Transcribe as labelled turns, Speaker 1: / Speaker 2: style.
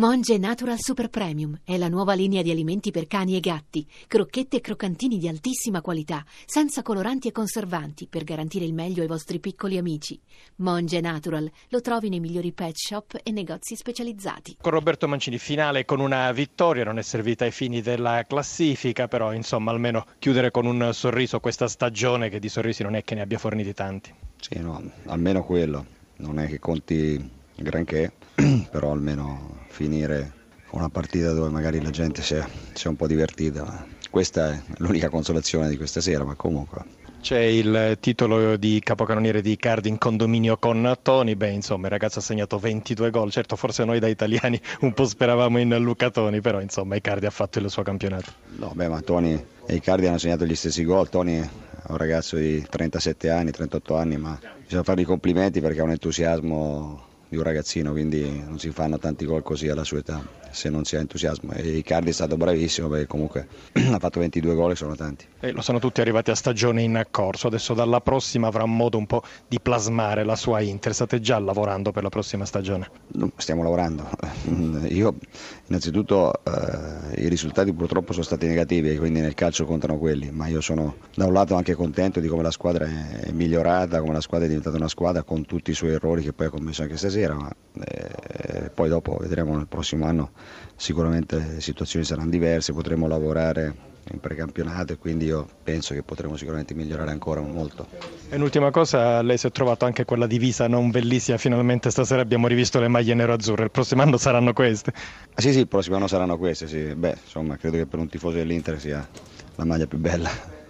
Speaker 1: Monge Natural Super Premium è la nuova linea di alimenti per cani e gatti, crocchette e croccantini di altissima qualità, senza coloranti e conservanti, per garantire il meglio ai vostri piccoli amici. Monge Natural lo trovi nei migliori pet shop e negozi specializzati.
Speaker 2: Con Roberto Mancini, finale con una vittoria, non è servita ai fini della classifica, però insomma almeno chiudere con un sorriso questa stagione che di sorrisi non è che ne abbia forniti tanti.
Speaker 3: Sì, no, almeno quello, non è che conti granché, però almeno finire con una partita dove magari la gente si è, si è un po' divertita. Questa è l'unica consolazione di questa sera, ma comunque
Speaker 2: c'è il titolo di capocannoniere di Icardi in condominio con Toni. Beh, insomma, il ragazzo ha segnato 22 gol. Certo, forse noi da italiani un po' speravamo in Luca Toni, però insomma, Icardi ha fatto il suo campionato.
Speaker 3: No, beh, ma Toni e Icardi hanno segnato gli stessi gol. Toni è un ragazzo di 37 anni, 38 anni, ma bisogna fargli i complimenti perché ha un entusiasmo di un ragazzino, quindi non si fanno tanti gol così alla sua età se non si ha entusiasmo. E Icardi è stato bravissimo perché comunque ha fatto 22 gol e sono tanti.
Speaker 2: E lo sono tutti arrivati a stagione in corso, adesso dalla prossima avrà modo un po' di plasmare la sua Inter. State già lavorando per la prossima stagione?
Speaker 3: Stiamo lavorando. Io innanzitutto eh, i risultati purtroppo sono stati negativi, quindi nel calcio contano quelli, ma io sono da un lato anche contento di come la squadra è migliorata, come la squadra è diventata una squadra con tutti i suoi errori che poi ha commesso anche stasera, ma eh, poi dopo vedremo nel prossimo anno sicuramente le situazioni saranno diverse, potremo lavorare in precampionato e quindi io penso che potremo sicuramente migliorare ancora molto.
Speaker 2: E un'ultima cosa, lei si è trovato anche quella divisa non bellissima, finalmente stasera abbiamo rivisto le maglie nero-azzurre, il prossimo anno saranno queste?
Speaker 3: Ah, sì sì, il prossimo anno saranno queste, sì. beh insomma credo che per un tifoso dell'Inter sia la maglia più bella.